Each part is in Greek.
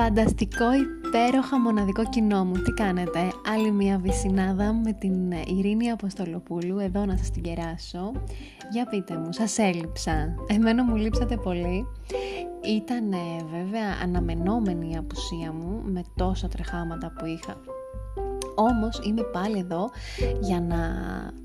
Φανταστικό, υπέροχα, μοναδικό κοινό μου. Τι κάνετε, άλλη μια βυσινάδα με την Ειρήνη Αποστολοπούλου, εδώ να σας την κεράσω. Για πείτε μου, σας έλειψα. Εμένα μου λείψατε πολύ. Ήταν βέβαια αναμενόμενη η απουσία μου με τόσα τρεχάματα που είχα όμως είμαι πάλι εδώ για να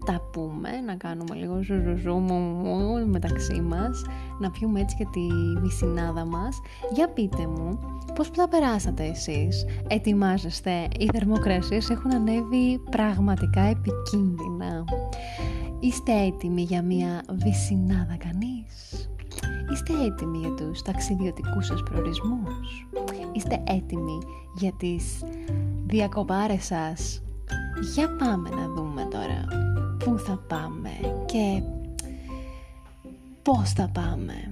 τα πούμε, να κάνουμε λίγο ζουζουζού μου μεταξύ μας, να πιούμε έτσι και τη βυσινάδα μας. Για πείτε μου, πώς θα περάσατε εσείς, ετοιμάζεστε, οι θερμοκρασίες έχουν ανέβει πραγματικά επικίνδυνα. Είστε έτοιμοι για μια βυσινάδα κανείς; Είστε έτοιμοι για τους ταξιδιωτικούς σας προορισμούς; Είστε έτοιμοι για τις διακοπάρες σας. Για πάμε να δούμε τώρα πού θα πάμε και πώς θα πάμε.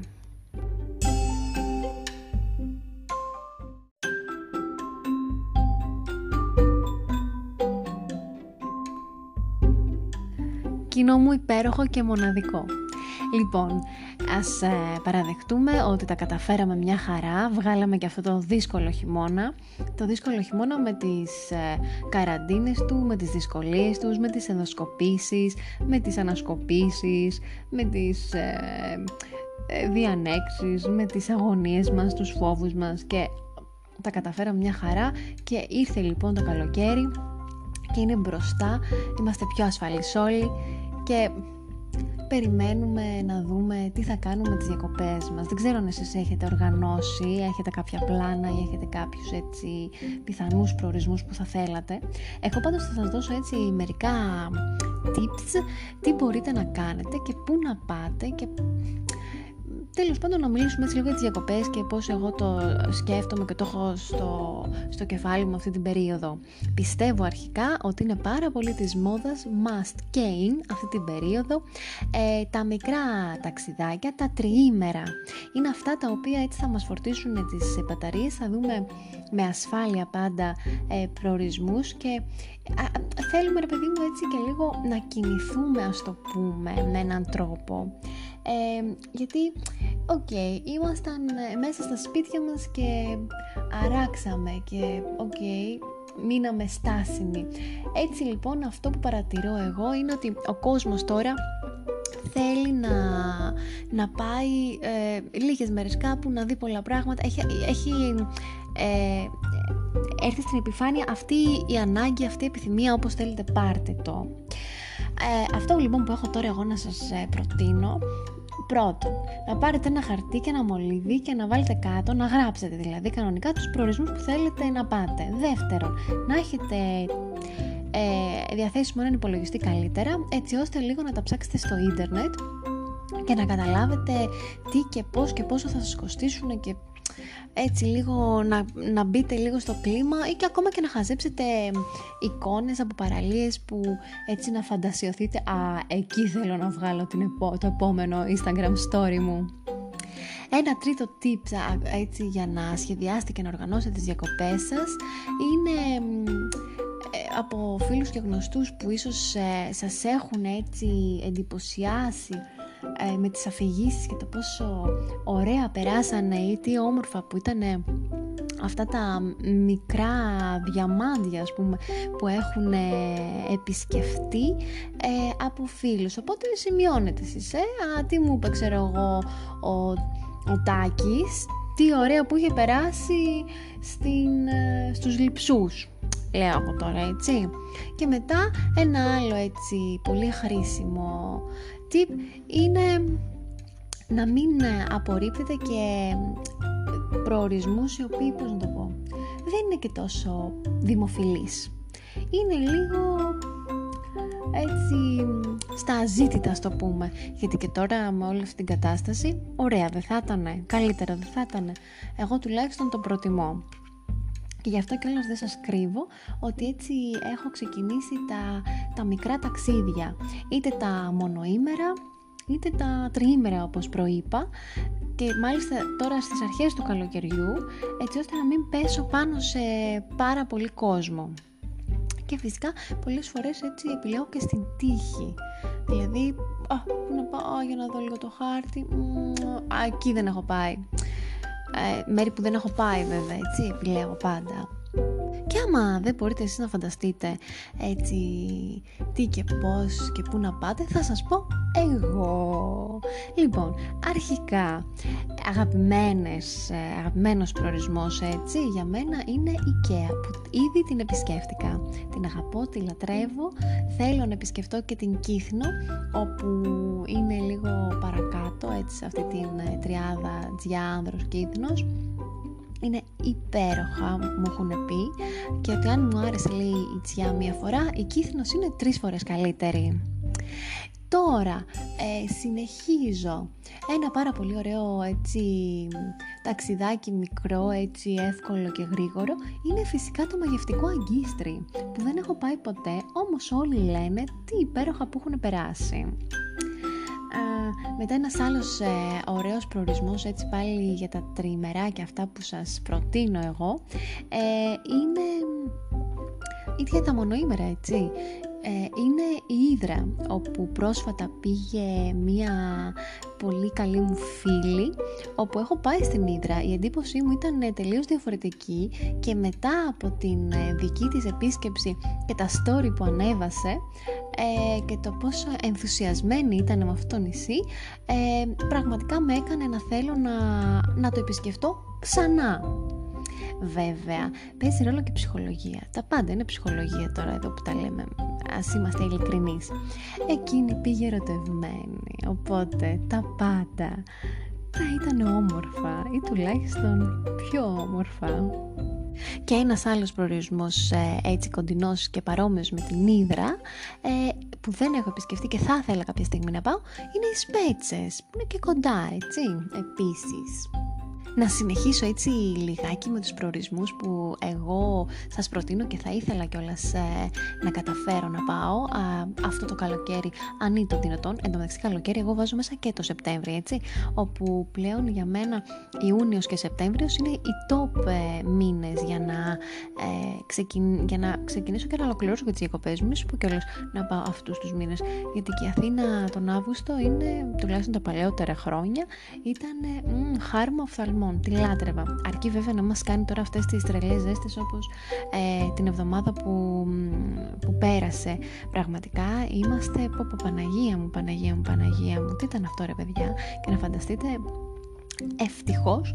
Κοινό μου υπέροχο και μοναδικό. Λοιπόν, ας ε, παραδεχτούμε ότι τα καταφέραμε μια χαρά, βγάλαμε και αυτό το δύσκολο χειμώνα, το δύσκολο χειμώνα με τις ε, καραντίνες του, με τις δυσκολίες τους, με τις ενδοσκοπήσεις, με τις ανασκοπήσεις, με τις ε, ε, διανέξεις, με τις αγωνίες μας, τους φόβους μας και τα καταφέραμε μια χαρά. Και ήρθε λοιπόν το καλοκαίρι και είναι μπροστά, είμαστε πιο ασφαλείς όλοι και περιμένουμε να δούμε τι θα κάνουμε με τις διακοπές μας. Δεν ξέρω αν εσείς έχετε οργανώσει, έχετε κάποια πλάνα ή έχετε κάποιους έτσι πιθανούς προορισμούς που θα θέλατε. Εγώ πάντως θα σας δώσω έτσι μερικά tips τι μπορείτε να κάνετε και πού να πάτε και τέλος πάντων να μιλήσουμε έτσι λίγο για τις διακοπές και πώς εγώ το σκέφτομαι και το έχω στο, στο κεφάλι μου αυτή την περίοδο. Πιστεύω αρχικά ότι είναι πάρα πολύ της μόδας must gain αυτή την περίοδο ε, τα μικρά ταξιδάκια, τα τριήμερα. Είναι αυτά τα οποία έτσι θα μας φορτίσουν τις μπαταρίες, θα δούμε με ασφάλεια πάντα ε, προορισμούς και θέλουμε ρε παιδί μου έτσι και λίγο να κινηθούμε ας το πούμε με έναν τρόπο ε, γιατί okay, ήμασταν ε, μέσα στα σπίτια μας και αράξαμε και okay, μείναμε στάσιμοι έτσι λοιπόν αυτό που παρατηρώ εγώ είναι ότι ο κόσμος τώρα θέλει να, να πάει ε, λίγες μέρες κάπου να δει πολλά πράγματα έχει, έχει ε, έρθει στην επιφάνεια αυτή η ανάγκη, αυτή η επιθυμία όπως θέλετε πάρτε το. Ε, αυτό λοιπόν που έχω τώρα εγώ να σας ε, προτείνω Πρώτον, να πάρετε ένα χαρτί και ένα μολύβι και να βάλετε κάτω, να γράψετε δηλαδή κανονικά τους προορισμούς που θέλετε να πάτε. Δεύτερον, να έχετε ε, διαθέσιμο έναν υπολογιστή καλύτερα, έτσι ώστε λίγο να τα ψάξετε στο ίντερνετ και να καταλάβετε τι και πώς και πόσο θα σας κοστίσουν και έτσι λίγο να, να μπείτε λίγο στο κλίμα ή και ακόμα και να χαζέψετε εικόνες από παραλίες που έτσι να φαντασιωθείτε «Α, εκεί θέλω να βγάλω την το επόμενο Instagram story μου». Ένα τρίτο tip έτσι, για να σχεδιάσετε και να οργανώσετε τις διακοπές σας είναι ε, από φίλους και γνωστούς που ίσως ε, σας έχουν έτσι εντυπωσιάσει ε, με τις αφηγήσεις και το πόσο ωραία περάσανε ή τι όμορφα που ήταν αυτά τα μικρά διαμάντια ας πούμε, που έχουν επισκεφτεί ε, από φίλους. Οπότε σημειώνετε εσείς ε; Α, τι μου είπε ξέρω εγώ ο, ο Τάκης τι ωραία που είχε περάσει στην, ε, στους λειψούς λέω εγώ τώρα έτσι. Και μετά ένα άλλο έτσι πολύ χρήσιμο tip είναι να μην απορρίπτετε και προορισμούς οι οποίοι, πώς να το πω, δεν είναι και τόσο δημοφιλείς. Είναι λίγο έτσι στα αζήτητα το πούμε. Γιατί και τώρα με όλη αυτή την κατάσταση ωραία δεν θα ήταν καλύτερα δεν θα ήταν εγώ τουλάχιστον το προτιμώ και γι' αυτό κιόλας δεν σας κρύβω ότι έτσι έχω ξεκινήσει τα, τα μικρά ταξίδια, είτε τα μονοήμερα, είτε τα τριήμερα όπως προείπα και μάλιστα τώρα στις αρχές του καλοκαιριού έτσι ώστε να μην πέσω πάνω σε πάρα πολύ κόσμο. Και φυσικά πολλές φορές έτσι επιλέγω και στην τύχη. Δηλαδή, α, πού να πάω για να δω λίγο το χάρτη, α, εκεί δεν έχω πάει Ε, μέρη που δεν έχω πάει βέβαια, έτσι, επιλέγω πάντα. Και άμα δεν μπορείτε εσείς να φανταστείτε έτσι τι και πώς και πού να πάτε θα σας πω εγώ. Λοιπόν, αρχικά αγαπημένες, ε, αγαπημένος προορισμός έτσι για μένα είναι η IKEA που ήδη την επισκέφτηκα. Την αγαπώ, τη λατρεύω, θέλω να επισκεφτώ και την Κύθνο όπου είναι λίγο παρακάτω έτσι σε αυτή την ε, τριάδα Τζιάνδρος Κύθνος είναι υπέροχα μου έχουν πει. Και ότι αν μου άρεσε λέει η Τσιά μία φορά η Κύθνος είναι τρεις φορές καλύτερη. Τώρα ε, συνεχίζω. Ένα πάρα πολύ ωραίο έτσι ταξιδάκι μικρό έτσι εύκολο και γρήγορο είναι φυσικά το μαγευτικό αγκίστρι που δεν έχω πάει ποτέ όμως όλοι λένε τι υπέροχα που έχουν περάσει μετά ένας άλλος ε, ωραίος προορισμός έτσι πάλι για τα τριμεράκια αυτά που σας προτείνω εγώ ε, είναι ίδια τα μονοήμερα έτσι. ε, είναι η Ήδρα όπου πρόσφατα πήγε μία πολύ καλή μου φίλη όπου έχω πάει στην Ήδρα. Η εντύπωσή μου ήταν ε, τελείως διαφορετική και μετά από την ε, δική της επίσκεψη και τα story που ανέβασε και το πόσο ενθουσιασμένη ήταν με αυτό το νησί πραγματικά με έκανε να θέλω να, να το επισκεφτώ ξανά Βέβαια, παίζει ρόλο και ψυχολογία. Τα πάντα είναι ψυχολογία τώρα εδώ που τα λέμε. Α είμαστε ειλικρινείς. Εκείνη πήγε ερωτευμένη. Οπότε τα πάντα θα ήταν όμορφα ή τουλάχιστον πιο όμορφα. Και ένας άλλος προορισμός ε, έτσι κοντινός και παρόμοιος με την Ήδρα ε, που δεν έχω επισκεφτεί και θα ήθελα κάποια στιγμή να πάω είναι οι Σπέτσες που είναι και κοντά έτσι επίσης να συνεχίσω έτσι λιγάκι με τους προορισμούς που εγώ σας προτείνω και θα ήθελα κιόλας ε, να καταφέρω να πάω αυτό το καλοκαίρι αν είναι το δυνατόν. Εν τω μεταξύ καλοκαίρι εγώ βάζω μέσα και το Σεπτέμβρη έτσι όπου πλέον για μένα Ιούνιος και Σεπτέμβριος είναι οι top ε, μήνες για να, ε, ξεκιν... για να ξεκινήσω και να ολοκληρώσω και τις διακοπές μου μη σου πω κιόλας να πάω αυτούς τους μήνες. Γιατί και η Αθήνα τον Αύγουστο είναι τουλάχιστον τα παλαιότερα χρόνια ήταν mm, χάρμα οφθαλμό τη λάτρευα. Αρκεί βέβαια να μας κάνει τώρα αυτές τις τρελές ζέστες όπως ε, την εβδομάδα που, που πέρασε. Πραγματικά είμαστε, πω πω Παναγία μου, Παναγία μου, Παναγία μου. Τι ήταν αυτό ρε παιδιά; Και να φανταστείτε ευτυχώς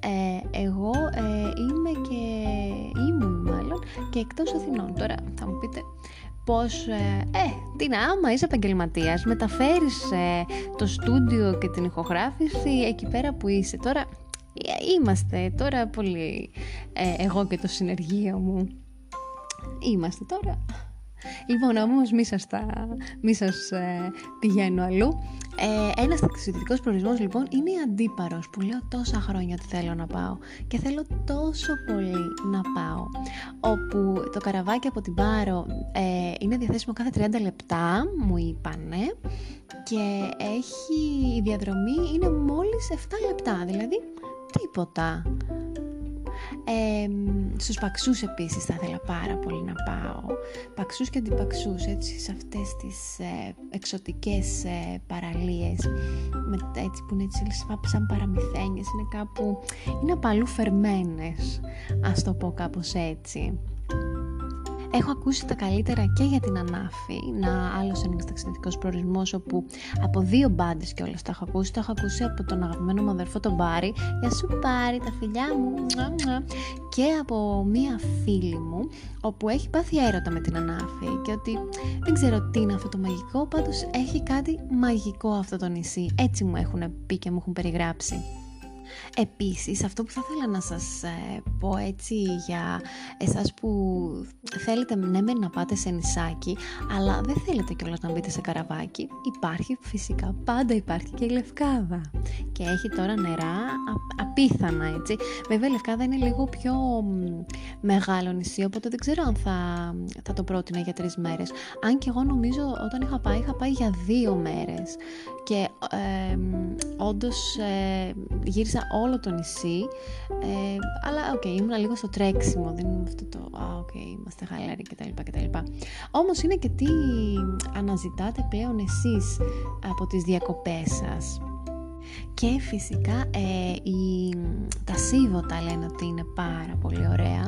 ε, εγώ ε, είμαι και ήμουν μάλλον και εκτός Αθηνών. Τώρα θα μου πείτε πως, ε, ε την άμα είσαι επαγγελματίας, μεταφέρεις ε, το στούντιο και την ηχογράφηση εκεί πέρα που είσαι. Τώρα Είμαστε τώρα πολύ ε, εγώ και το συνεργείο μου. Είμαστε τώρα. Λοιπόν, όμως μη σας, τα, μη σας ε, πηγαίνω αλλού. Ε, ένας ταξιδιωτικός προορισμός λοιπόν είναι η Αντίπαρος που λέω τόσα χρόνια ότι θέλω να πάω και θέλω τόσο πολύ να πάω όπου το καραβάκι από την Πάρο ε, είναι διαθέσιμο κάθε 30 λεπτά μου είπανε και έχει η διαδρομή είναι μόλις 7 λεπτά δηλαδή τίποτα. Ε, στους παξούς επίσης θα ήθελα πάρα πολύ να πάω παξούς και αντιπαξούς έτσι σε αυτές τις ε, εξωτικές ε, παραλίες με, έτσι, που είναι έτσι σαν παραμυθένιες είναι κάπου είναι απαλού φερμένες ας το πω κάπως έτσι Έχω ακούσει τα καλύτερα και για την Ανάφη, να άλλος ένας ταξιδιωτικός προορισμός όπου από δύο μπάντες και όλα τα έχω ακούσει. Το έχω ακούσει από τον αγαπημένο μου αδερφό τον Μπάρι. Για σου πάρει τα φιλιά μου. Και από μία φίλη μου, όπου έχει πάθει έρωτα με την Ανάφη και ότι δεν ξέρω τι είναι αυτό το μαγικό, πάντως έχει κάτι μαγικό αυτό το νησί. Έτσι μου έχουν πει και μου έχουν περιγράψει. Επίσης, αυτό που θα ήθελα να σας ε, πω έτσι για εσάς που θέλετε ναι με να πάτε σε νησάκι, αλλά δεν θέλετε κιόλας να μπείτε σε καραβάκι, υπάρχει φυσικά, πάντα υπάρχει και η Λευκάδα. Και έχει τώρα νερά απίθανα, έτσι. Βέβαια η Λευκάδα είναι λίγο πιο μεγάλο νησί, οπότε δεν ξέρω αν θα, θα το πρότεινα για τρεις μέρες. Αν και εγώ νομίζω όταν είχα πάει, είχα πάει για δύο μέρες. Και ε, όντως ε, γύρισα όλο το νησί. Ε, αλλά okay, ήμουν λίγο στο τρέξιμο δεν ήμουν αυτό το α, okay, είμαστε χαλαροί κτλ, κτλ. Όμως είναι και τι αναζητάτε πλέον εσείς από τις διακοπές σας. Και φυσικά ε, η, τα σίβοτα λένε ότι είναι πάρα πολύ ωραία.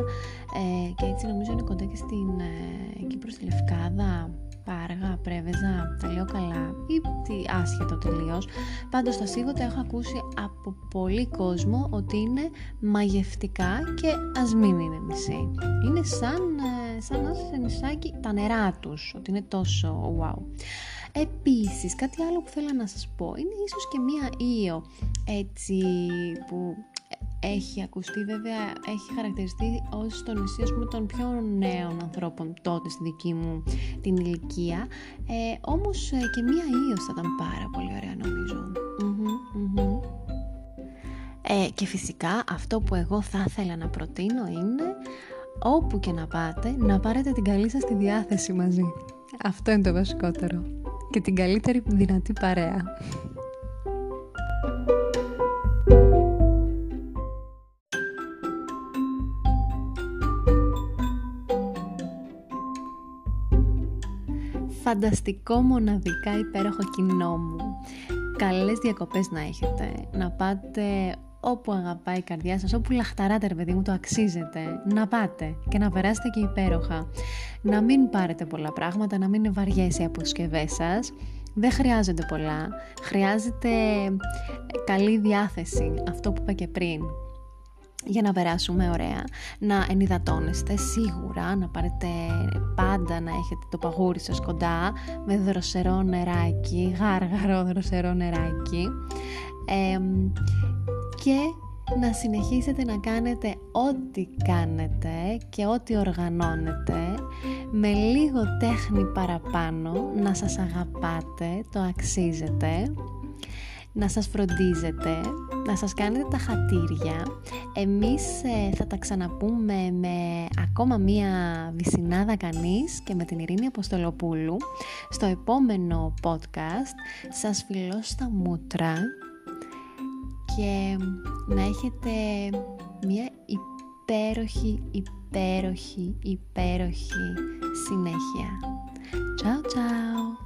Ε, και έτσι νομίζω είναι κοντά και στην, ε, εκεί προς τη Λευκάδα Πάργα, Πρέβεζα, τα λέω καλά ή τι άσχετο τελείως. Πάντως τα σίγουρα έχω ακούσει από πολύ κόσμο ότι είναι μαγευτικά και ας μην είναι μισή. Είναι σαν, ε, σαν να σε νησάκι τα νερά τους, ότι είναι τόσο wow. Επίσης, κάτι άλλο που θέλω να σας πω είναι ίσως και μία ίο έτσι που έχει ακουστεί βέβαια, έχει χαρακτηριστεί ως το νησί ας πούμε, των πιο νέων ανθρώπων τότε στη δική μου την ηλικία. Ε, όμως ε, και μία ίος θα ήταν πάρα πολύ ωραία Ε, και φυσικά αυτό που εγώ θα ήθελα να προτείνω είναι όπου και να πάτε να πάρετε την καλή σας τη διάθεση μαζί. Αυτό είναι το βασικότερο. Και την καλύτερη δυνατή παρέα φανταστικό, μοναδικά, υπέροχο κοινό μου. Καλές διακοπές να έχετε, να πάτε όπου αγαπάει η καρδιά σας, όπου λαχταράτε ρε παιδί μου, το αξίζετε, να πάτε και να περάσετε και υπέροχα. Να μην πάρετε πολλά πράγματα, να μην είναι βαριές οι αποσκευές σας, δεν χρειάζονται πολλά, χρειάζεται καλή διάθεση, αυτό που είπα και πριν για να περάσουμε ωραία, να ενυδατώνεστε σίγουρα, να πάρετε πάντα να έχετε το παγούρι σας κοντά με δροσερό νεράκι, γάργαρο δροσερό νεράκι. Και να συνεχίσετε να κάνετε ό,τι κάνετε και ό,τι οργανώνετε με λίγο τέχνη παραπάνω, να σας αγαπάτε, το αξίζετε να σας φροντίζετε, να σας κάνετε τα χατήρια. Εμείς ε, θα τα ξαναπούμε με ακόμα μία βυσινάδα κανείς και με την Ειρήνη Αποστολοπούλου στο επόμενο podcast. Σας φιλώ στα μούτρα και να έχετε μία υπέροχη, υπέροχη, υπέροχη συνέχεια. Ciao ciao!